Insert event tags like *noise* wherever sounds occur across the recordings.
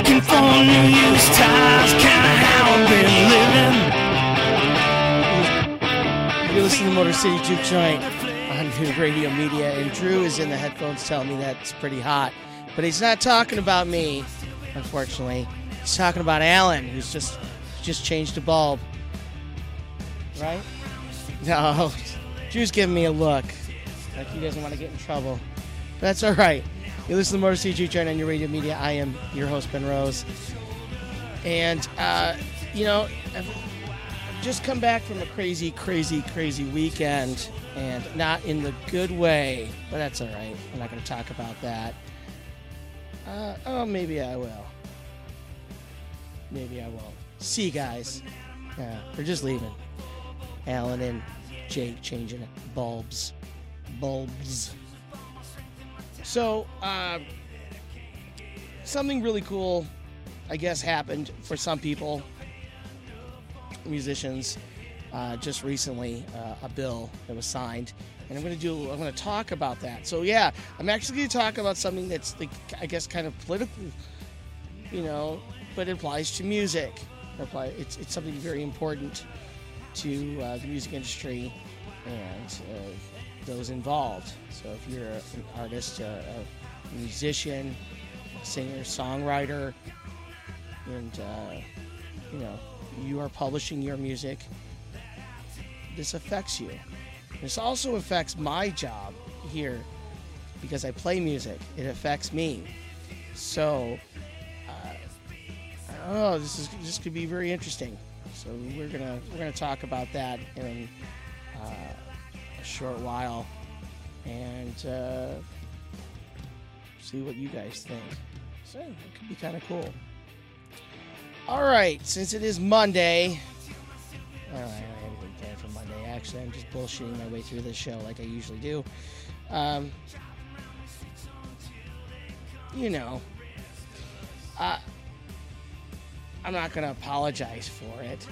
looking for New Year's ties, kinda how I've been living. You're listening to Motor City Juke Joint on New Radio Media, and Drew is in the headphones telling me that it's pretty hot. But he's not talking about me, unfortunately. He's talking about Alan, who's just just changed a bulb. Right? No, *laughs* Drew's giving me a look. Like he doesn't want to get in trouble. That's all right. You listen to Motor Juke Joint on New Radio Media. I am your host, Ben Rose. And, uh, you know, I've, just come back from a crazy, crazy, crazy weekend, and not in the good way, but that's all right. I'm not going to talk about that. Uh, oh, maybe I will. Maybe I won't. See you guys. We're just leaving. Alan and Jake changing bulbs. Bulbs. So, uh, something really cool, I guess, happened for some people, musicians, uh, just recently. Uh, a bill that was signed, and I'm going to do. I'm going to talk about that. So, yeah, I'm actually going to talk about something that's, like, I guess, kind of political, you know, but it applies to music. It It's it's something very important to uh, the music industry and uh, those involved. So if you're an artist, a, a musician, singer, songwriter, and uh, you know you are publishing your music, this affects you. This also affects my job here because I play music. It affects me. So, uh, oh, this is this could be very interesting. So we're gonna we're gonna talk about that in uh, a short while and uh, see what you guys think. So it could be kind of cool. All right, since it is Monday, well, I don't have anything planned for Monday. Actually, I'm just bullshitting my way through this show like I usually do. Um, you know, uh, I'm not gonna apologize for it.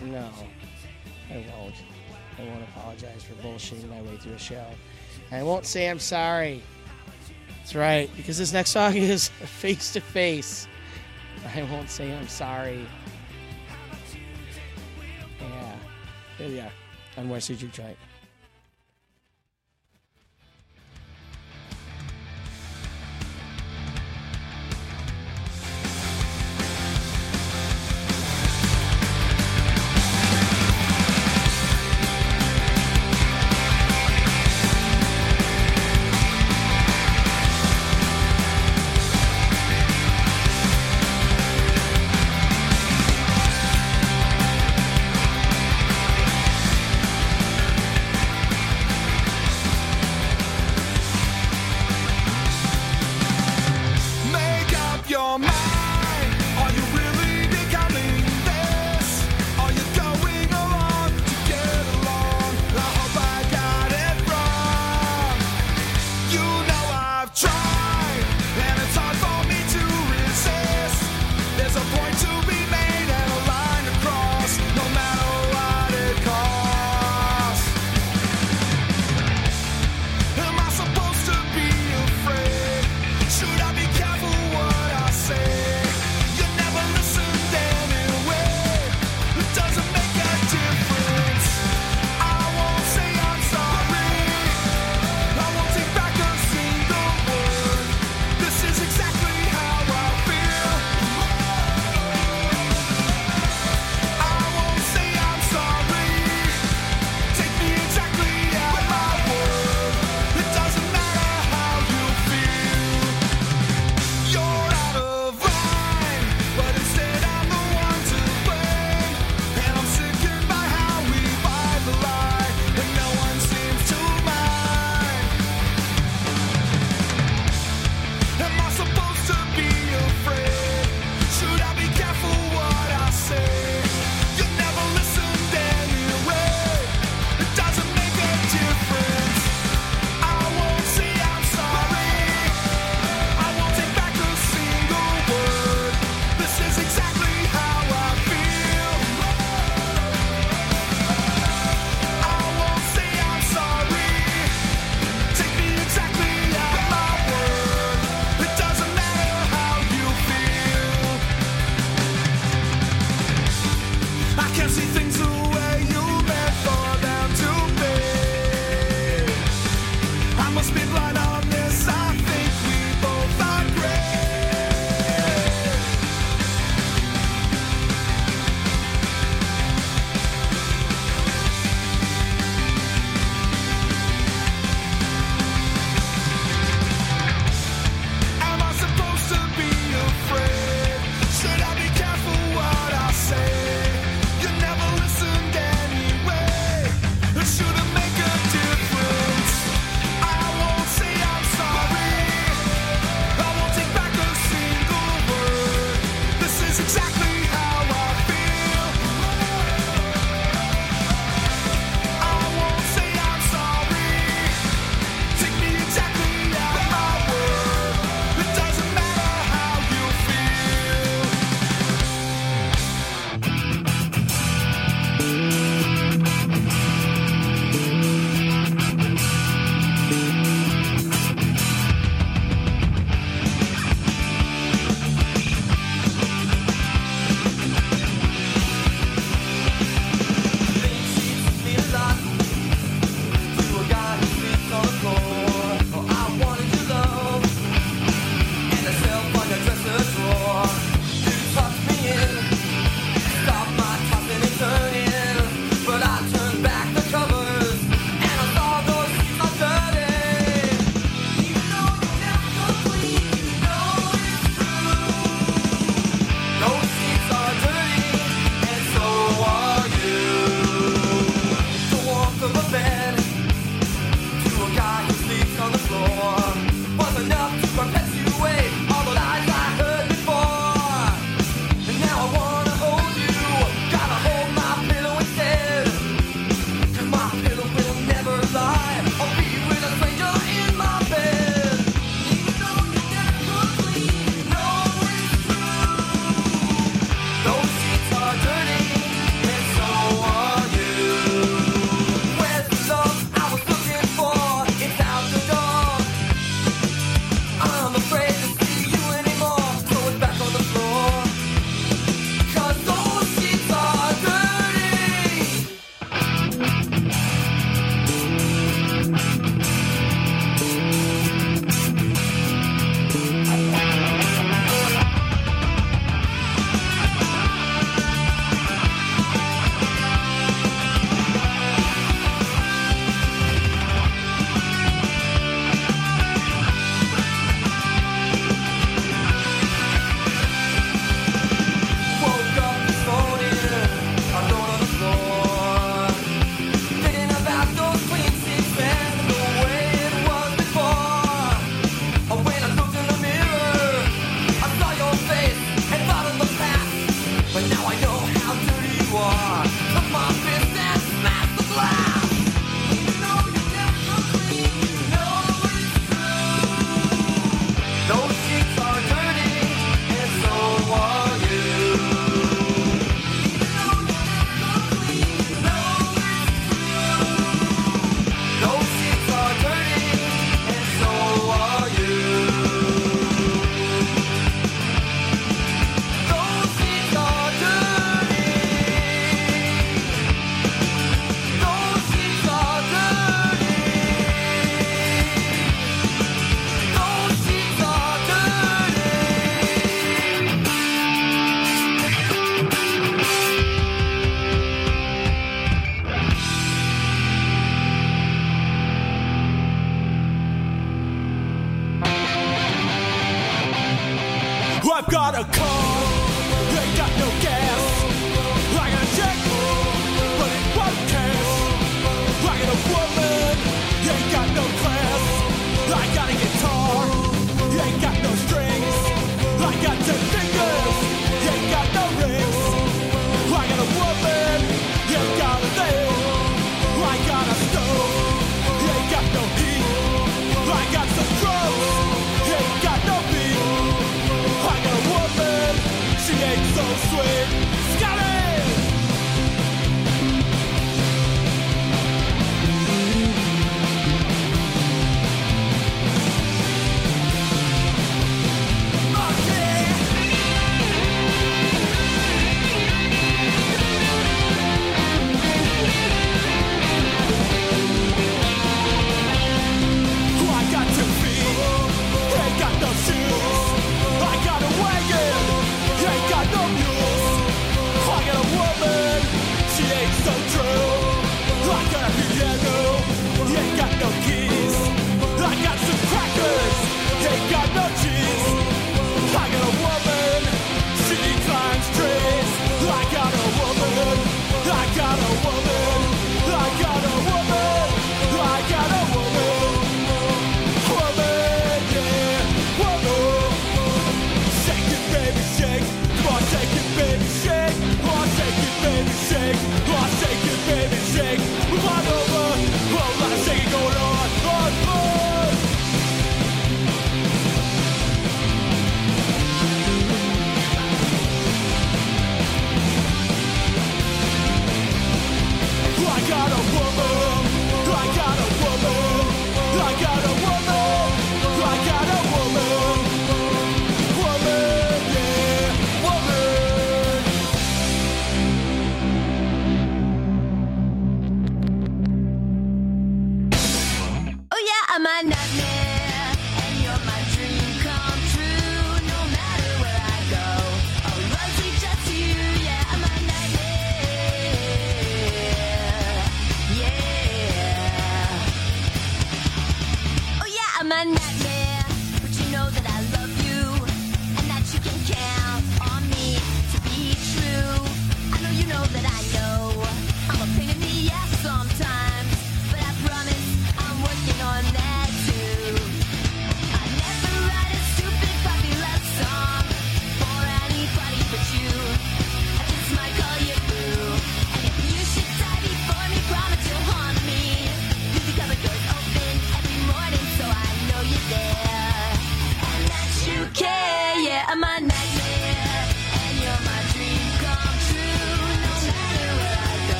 No, I won't. I won't apologize for bullshitting my way through a show. I won't say I'm sorry. That's right, because this next song *laughs* is face to face. I won't say I'm sorry. Yeah, here we are on West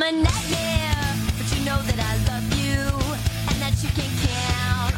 I'm a nightmare, but you know that I love you and that you can count.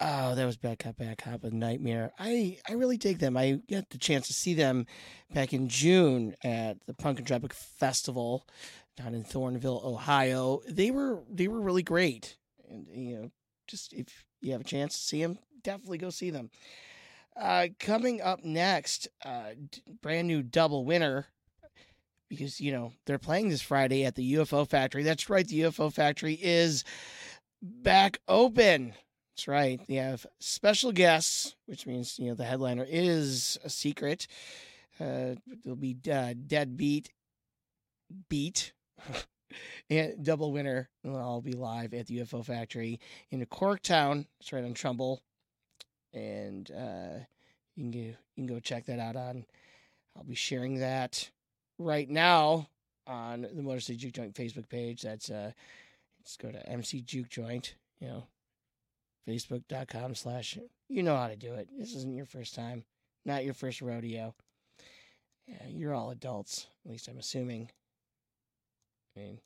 oh, that was Bad Cop, Bad Cop, a nightmare. I, I really dig them. I got the chance to see them back in June at the Punk in Drublic Festival down in Thornville, Ohio. They were they were really great, and you know, just if you have a chance to see them, definitely go see them. Uh, coming up next, uh, d- brand new double winner because you know they're playing this Friday at the UFO Factory. That's right, the UFO Factory is back open. That's right. They have special guests, which means you know the headliner is a secret. Uh, there'll be uh, Deadbeat, Beat, *laughs* and Double Winner. will all be live at the UFO Factory in Corktown. It's right on Trumbull, and uh, you can go, you can go check that out on. I'll be sharing that right now on the Motor City Juke Joint Facebook page. That's uh, let's go to MC Juke Joint. You know, Facebook.com slash. You know how to do it. This isn't your first time, not your first rodeo. Yeah, you're all adults. At least I'm assuming. I mean,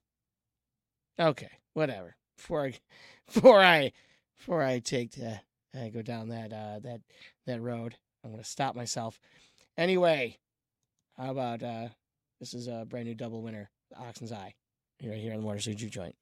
okay, whatever. Before I, *laughs* before I, before I take the, I go down that uh, that that road, I'm gonna stop myself. Anyway, how about uh, this is a brand new double winner, Oxen's Eye, right here on the Motor City Joint.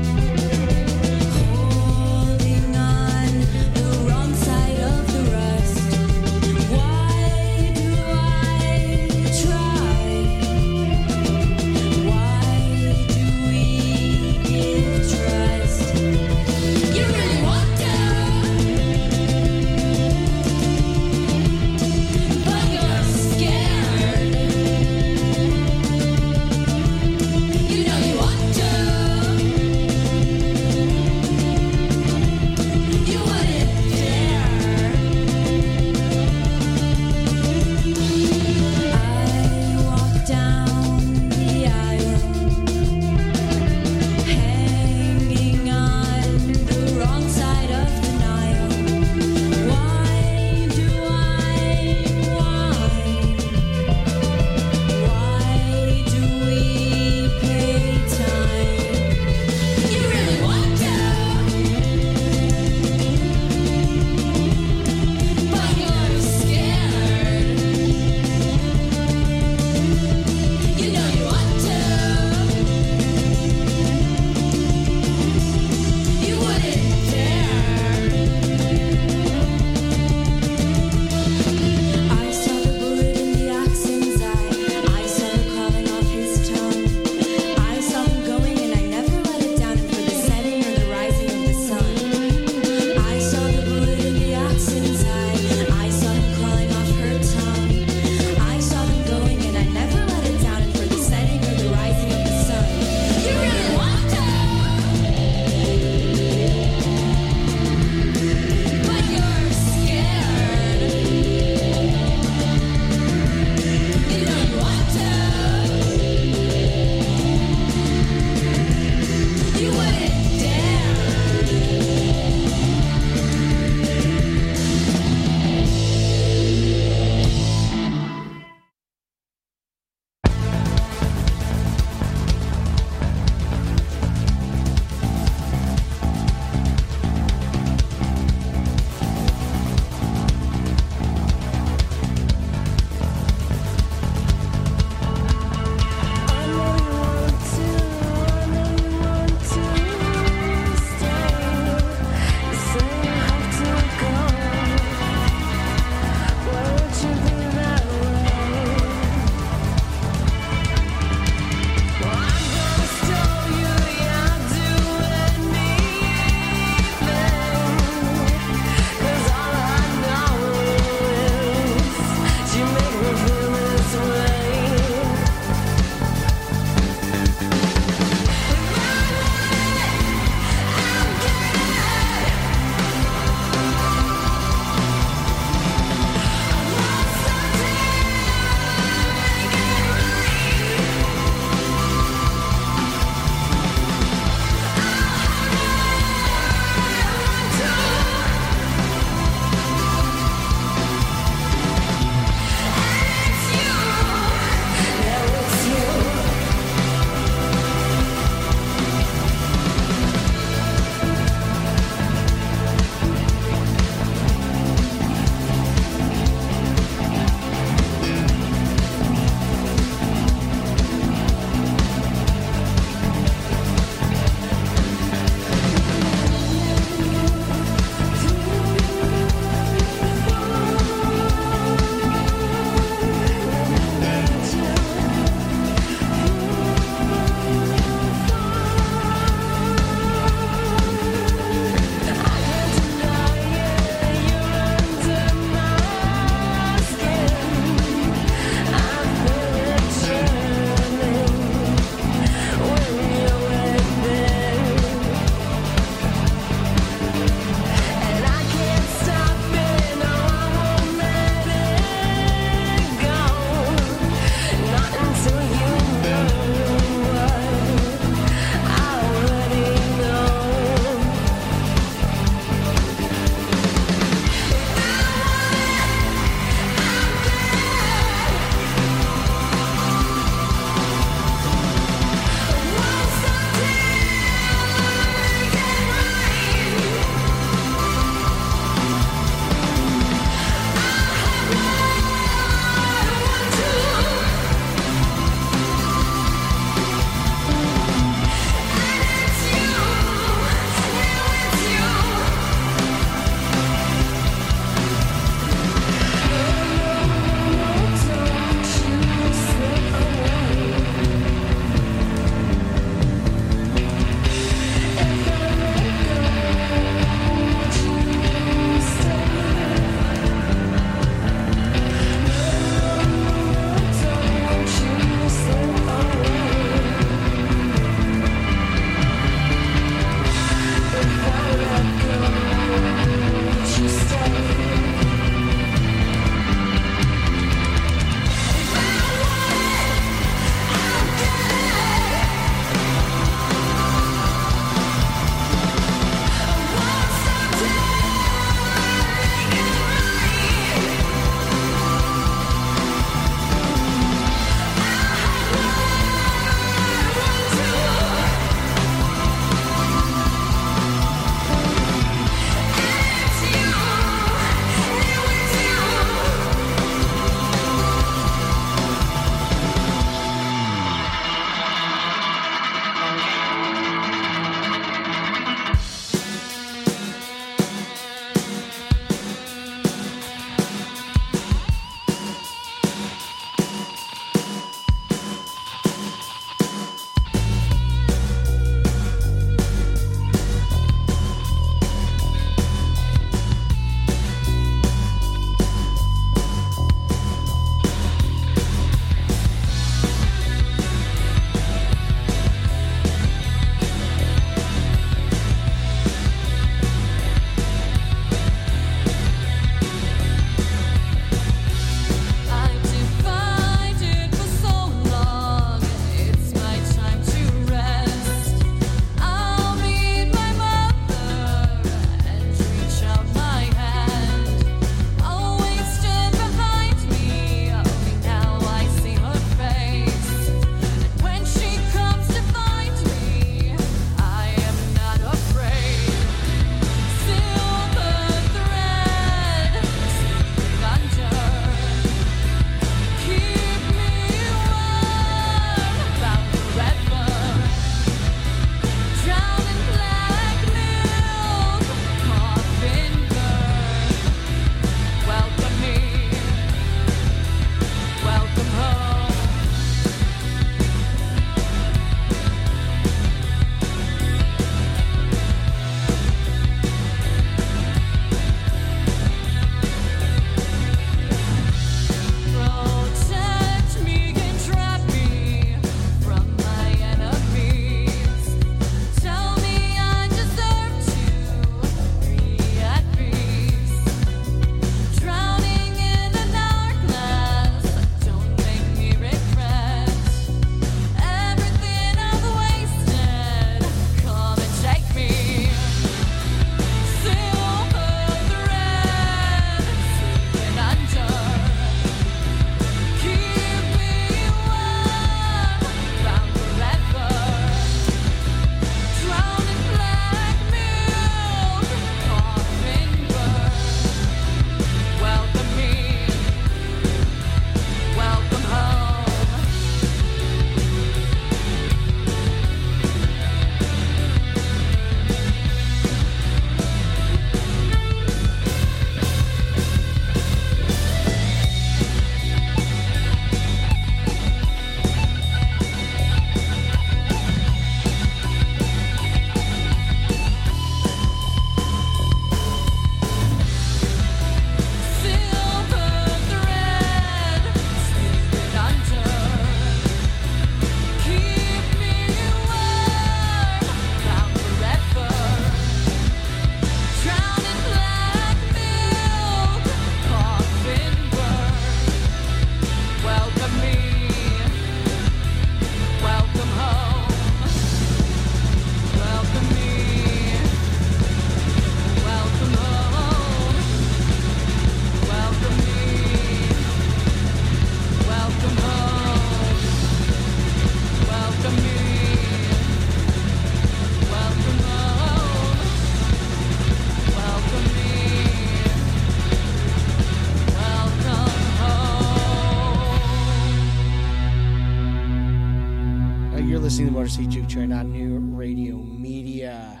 Listening to Motor City Juke Joint on New Radio Media.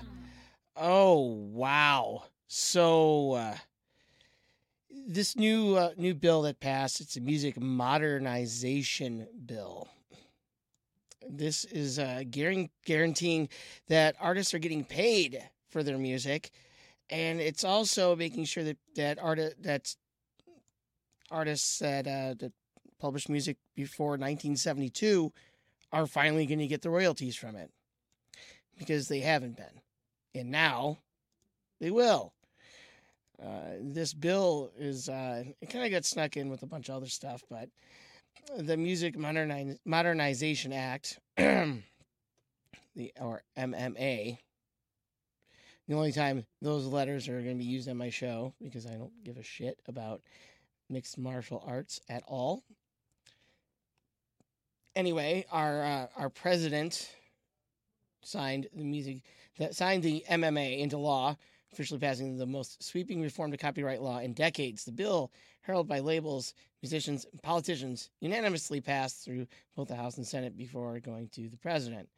Oh wow! So uh, this new uh, new bill that passed, it's a music modernization bill. This is uh, guaranteeing that artists are getting paid for their music, and it's also making sure that that art that artists that uh, that published music before 1972 are finally going to get the royalties from it because they haven't been. And now they will. Uh, this bill is, uh, it kind of got snuck in with a bunch of other stuff, but the Music Moderni- Modernization Act, *clears throat* the or MMA, the only time those letters are going to be used on my show because I don't give a shit about mixed martial arts at all anyway, our uh, our president signed the music that signed the MMA into law, officially passing the most sweeping reform to copyright law in decades. The bill, heralded by labels, musicians, and politicians, unanimously passed through both the House and Senate before going to the president.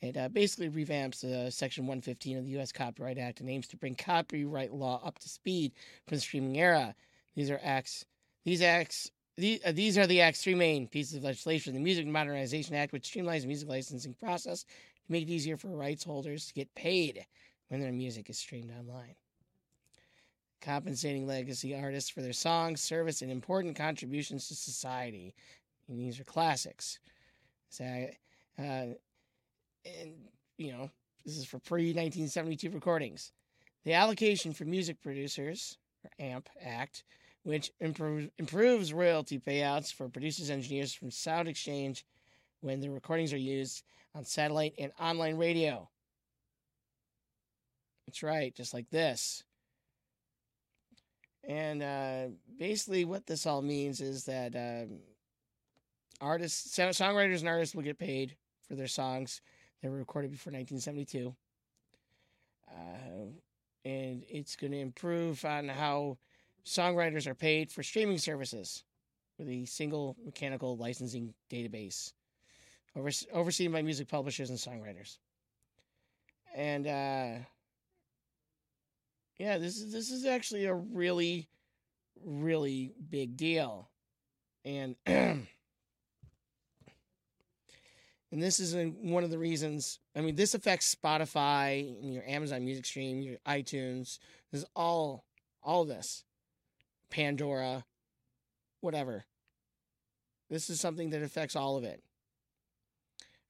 It uh, basically revamps uh, Section 115 of the U.S. Copyright Act and aims to bring copyright law up to speed for the streaming era. These are acts. These acts these, uh, these are the Act's three main pieces of legislation the Music Modernization Act, which streamlines the music licensing process to make it easier for rights holders to get paid when their music is streamed online. Compensating legacy artists for their songs, service, and important contributions to society. And these are classics. So, uh, and, you know, this is for pre 1972 recordings. The allocation for music producers, or AMP Act, which improve, improves royalty payouts for producers engineers from Sound Exchange when the recordings are used on satellite and online radio. That's right, just like this. And uh, basically, what this all means is that um, artists, songwriters, and artists will get paid for their songs that were recorded before 1972. Uh, and it's going to improve on how songwriters are paid for streaming services with a single mechanical licensing database overs- overseen by music publishers and songwriters. And uh, yeah, this is this is actually a really, really big deal, and *clears throat* and this is one of the reasons. I mean, this affects Spotify, and your Amazon Music Stream, your iTunes. This is all all this. Pandora, whatever. This is something that affects all of it.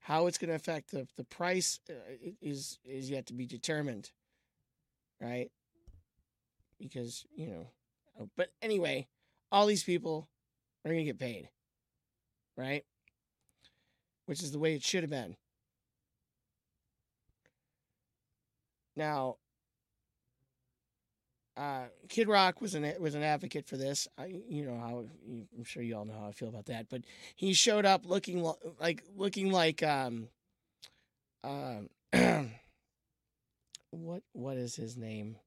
How it's going to affect the, the price uh, is is yet to be determined, right? Because you know, oh, but anyway, all these people are going to get paid, right? Which is the way it should have been. Now, uh, Kid Rock was an was an advocate for this. I, you know how I'm sure you all know how I feel about that. But he showed up looking like looking like um, um, *clears throat* what what is his name?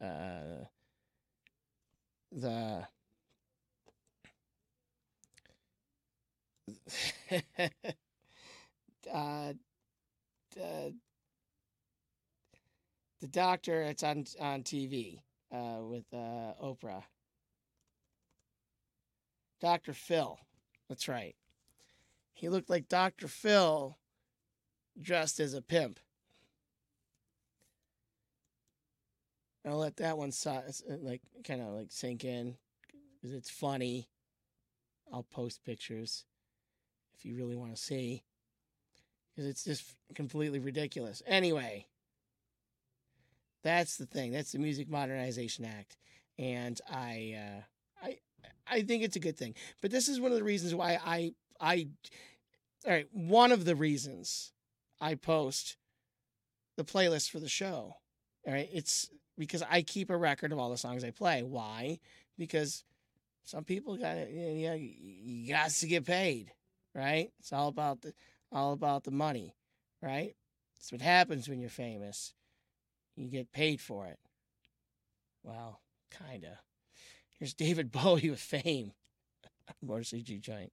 Uh, the *laughs* uh, uh, the doctor. It's on on TV uh, with uh, Oprah. Dr. Phil. That's right. He looked like Dr. Phil dressed as a pimp. I'll let that one so, like kind of like sink in because it's funny. I'll post pictures if you really want to see because it's just completely ridiculous. Anyway, that's the thing. That's the Music Modernization Act, and I, uh, I, I think it's a good thing. But this is one of the reasons why I, I, all right, one of the reasons I post the playlist for the show. All right, it's because I keep a record of all the songs I play. Why? Because some people got to, you know, you got to get paid, right? It's all about the, all about the money, right? That's what happens when you're famous. You get paid for it. Well, kinda. Here's David *laughs* Bowie with fame. Motor CG Giant.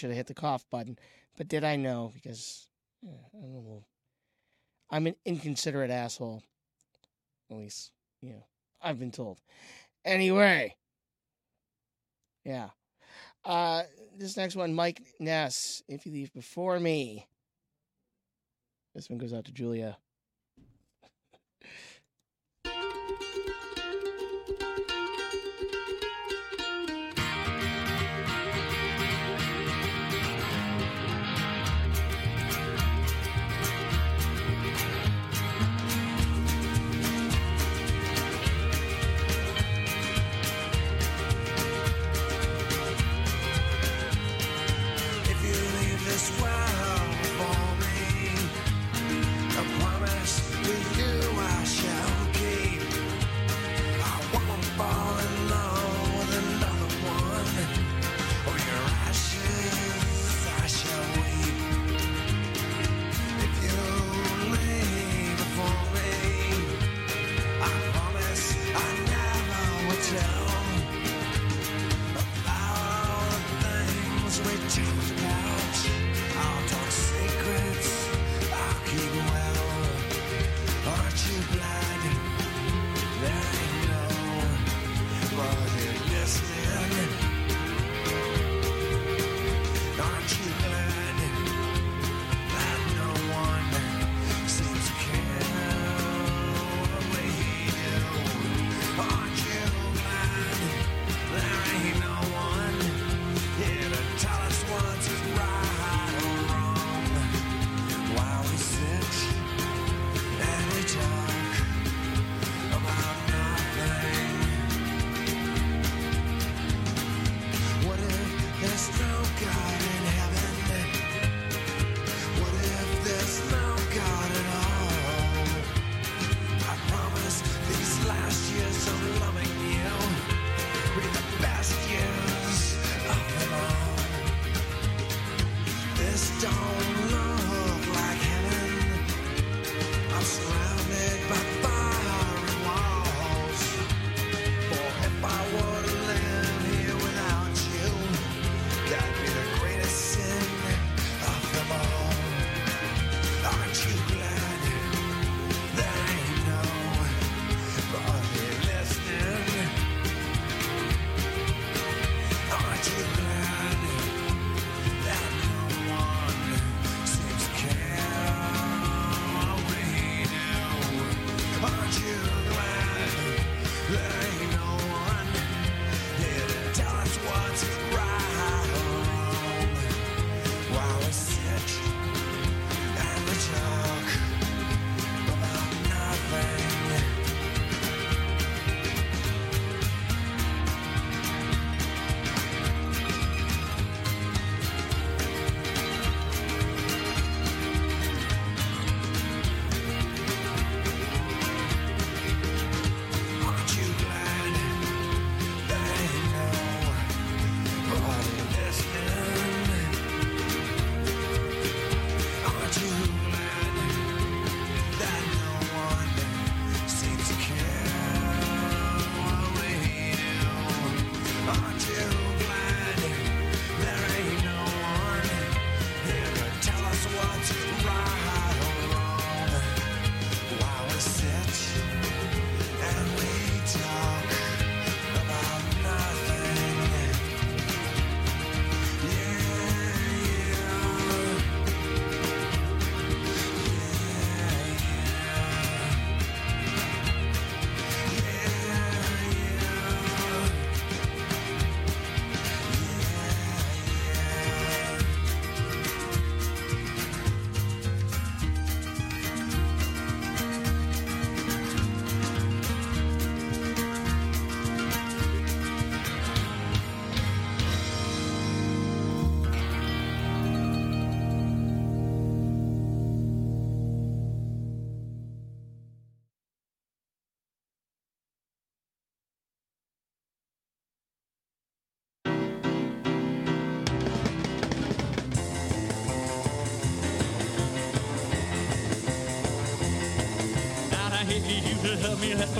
should have hit the cough button, but did I know? Because yeah, I am an inconsiderate asshole. At least, you know, I've been told. Anyway, yeah. Uh, this next one, Mike Ness. If you leave before me, this one goes out to Julia. *laughs*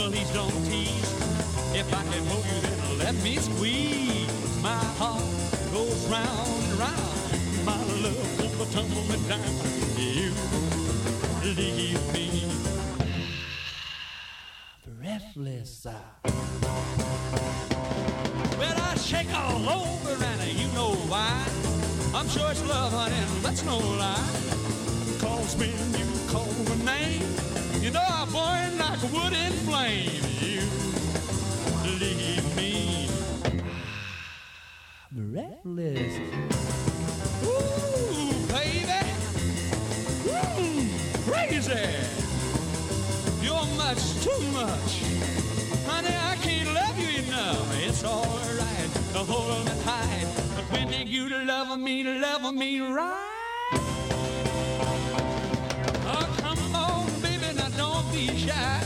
please don't tease. If I can hold you, then let me squeeze. My heart goes round and round. My love won't tumble and down. You leave me breathless. Well, I shake all over, and you know why. I'm sure it's much, too much. Honey, I can't love you enough. It's alright to hold me tight, but when you love me, love me right. Oh, come on, baby, now don't be shy.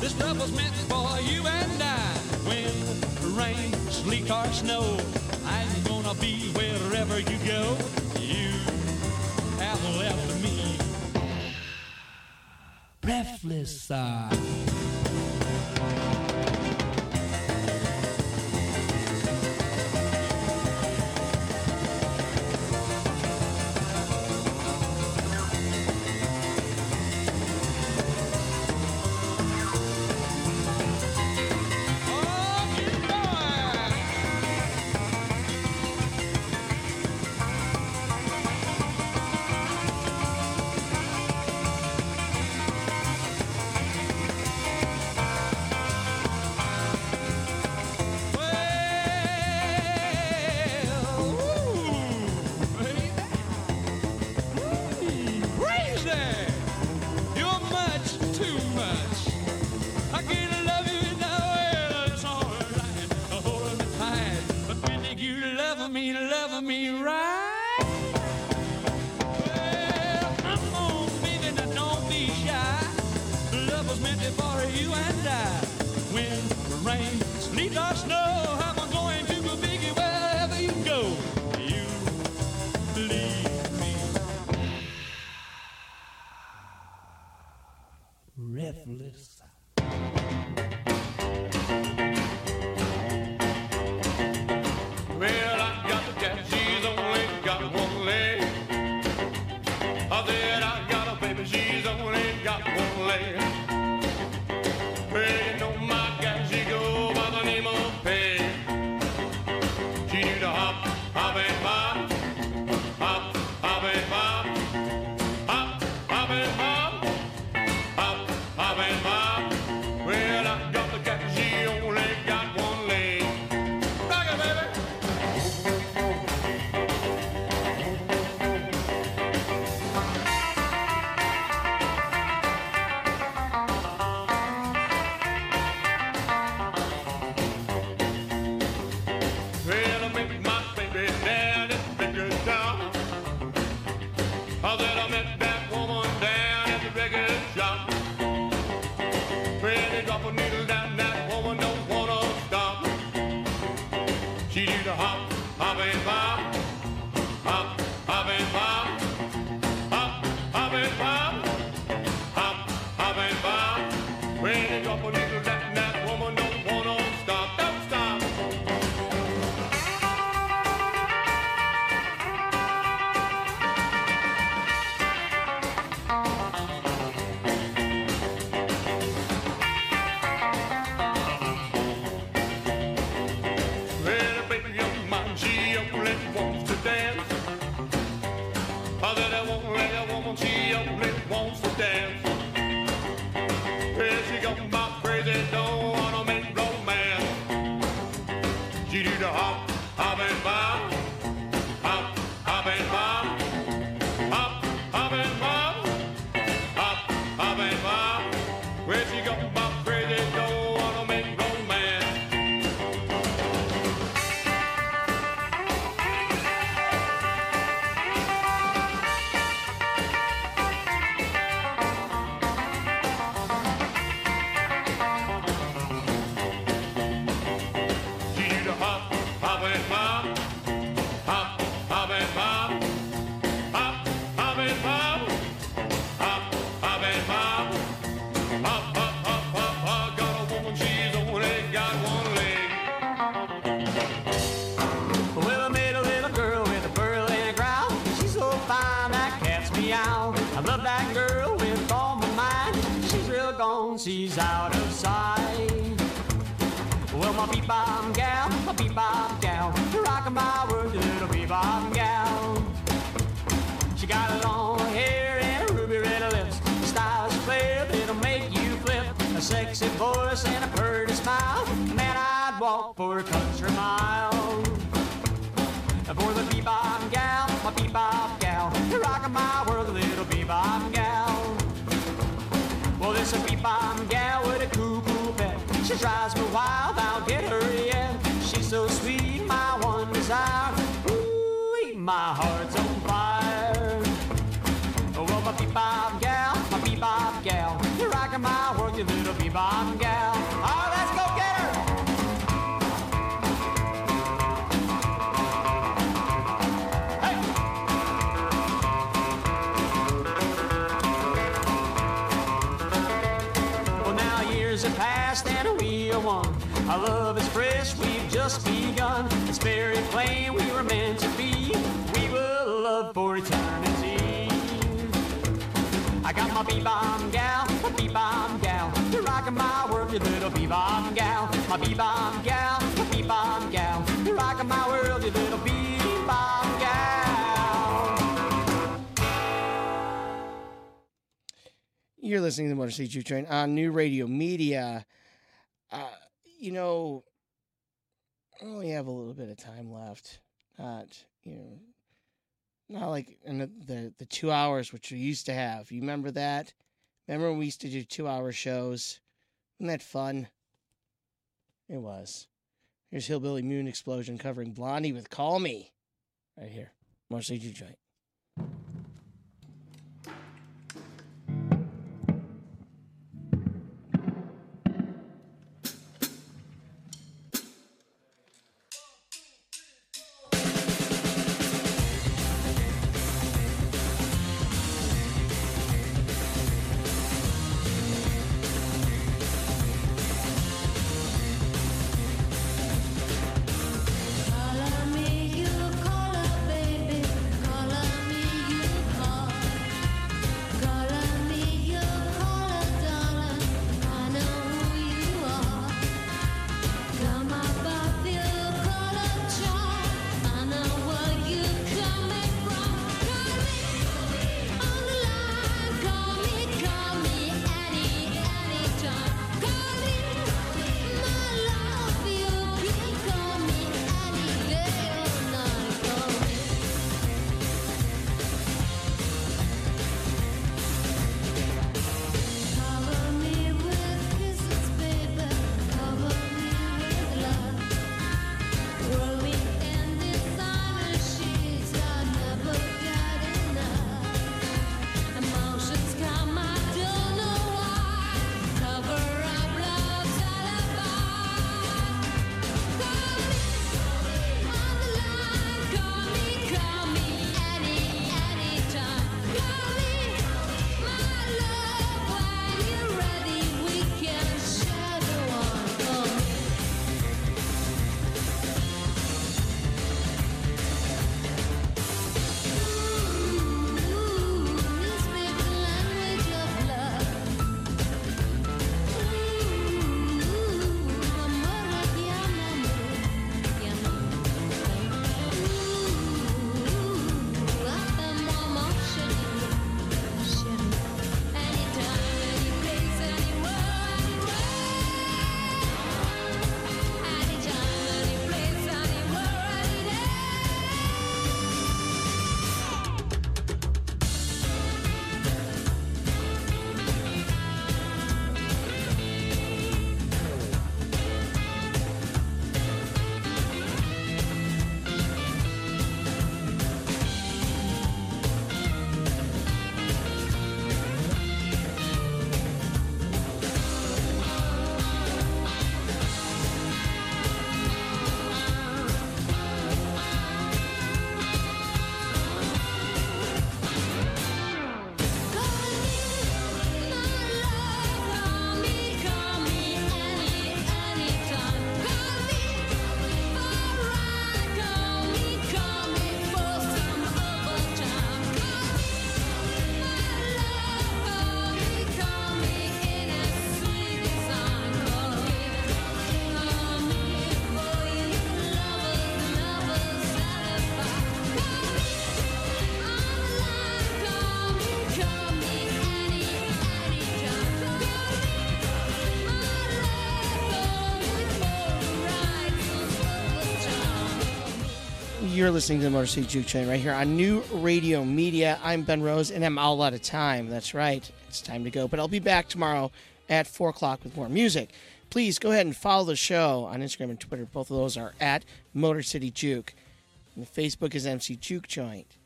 This love was meant for you and I. When rain, sleet, or snow, I'm gonna be wherever you go. You breathless. Uh, you do the hop, hop and bob. And we are one. Our love is fresh, we've just begun. It's very plain we were meant to be. We will love for eternity. I got my bebop gal, my bebop gal. You're rocking my world, you little bebop gal. My bebop gal, my bebop gal. You're rocking my world, you little bebop gal. You're listening to the Motor City Train on New Radio Media. You know, I only have a little bit of time left. Not, you know, not like in the, the, the two hours which we used to have. You remember that? Remember when we used to do two hour shows? Wasn't that fun? It was. Here's Hillbilly Moon Explosion covering Blondie with Call Me. Right here. Motor City You're listening to the Motor City Juke Joint right here on New Radio Media. I'm Ben Rose, and I'm all out of time. That's right. It's time to go. But I'll be back tomorrow at 4 o'clock with more music. Please go ahead and follow the show on Instagram and Twitter. Both of those are at Motor City Juke. And Facebook is MC Juke Joint.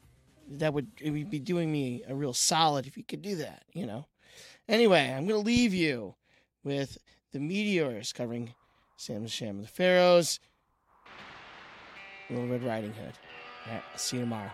That would, it would be doing me a real solid if you could do that, you know? Anyway, I'm going to leave you with the Meteors covering Sam the Sham of the Pharaohs. Little Red Riding Hood. All right, I'll see you tomorrow.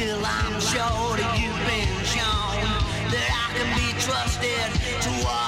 Until I'm sure that you've been shown that I can be trusted to walk